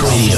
Radio.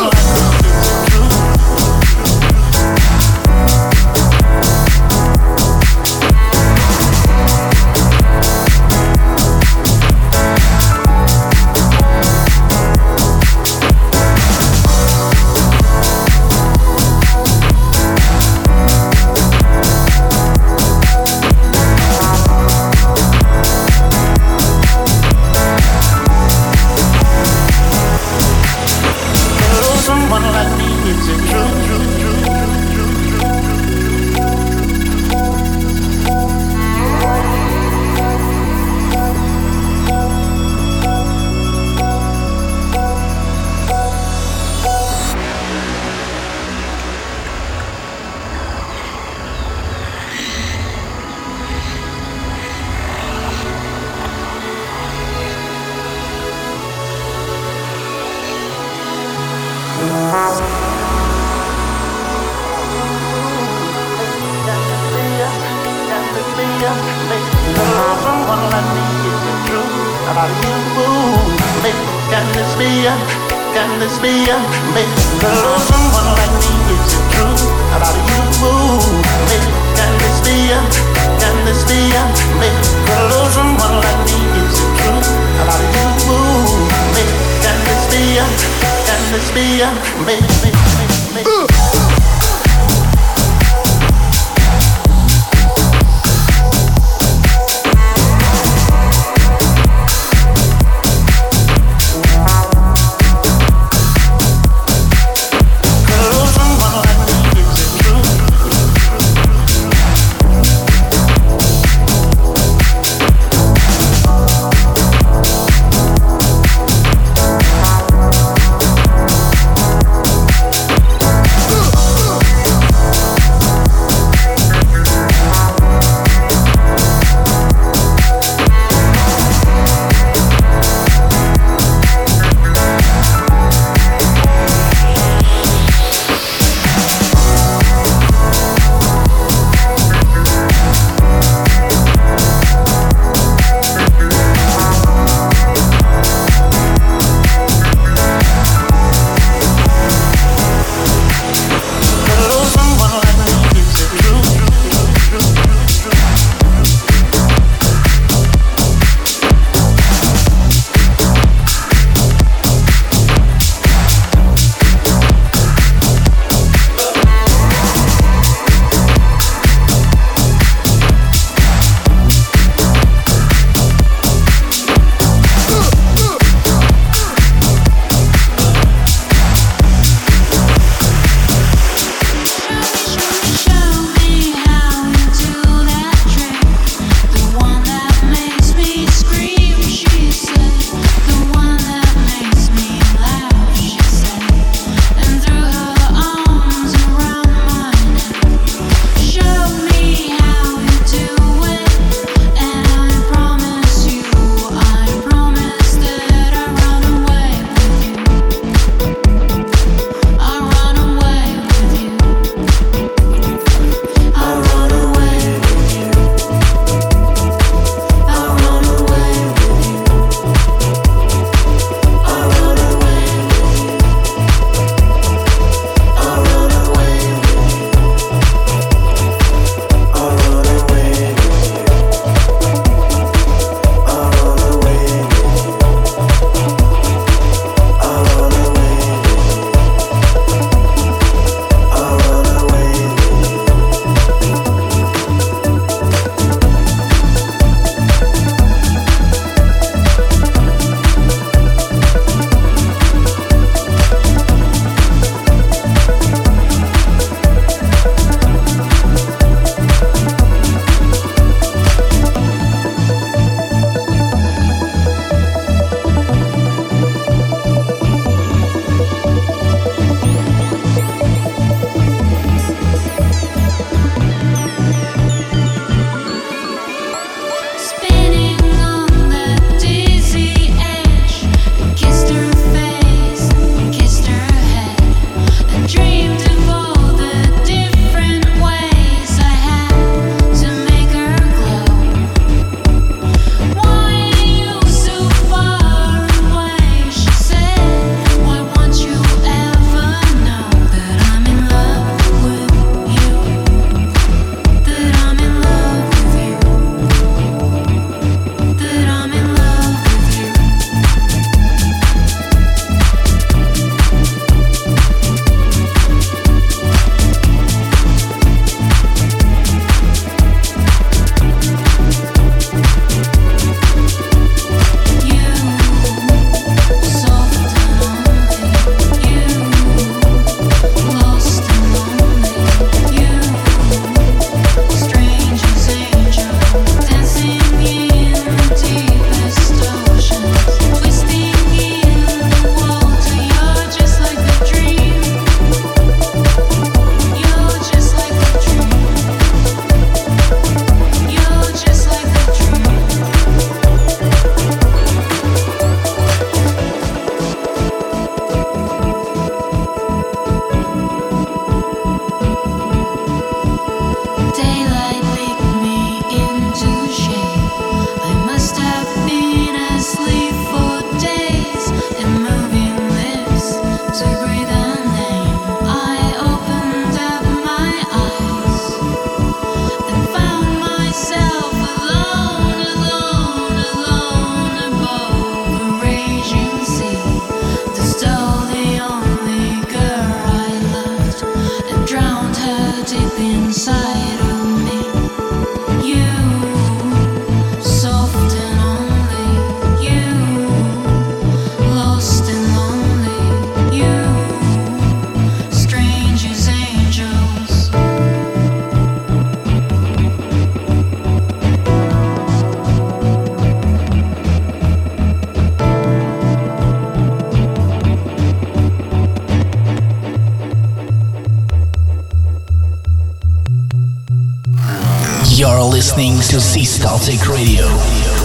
listening to C Celtic Radio.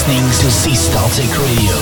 Listening to C Celtic Radio.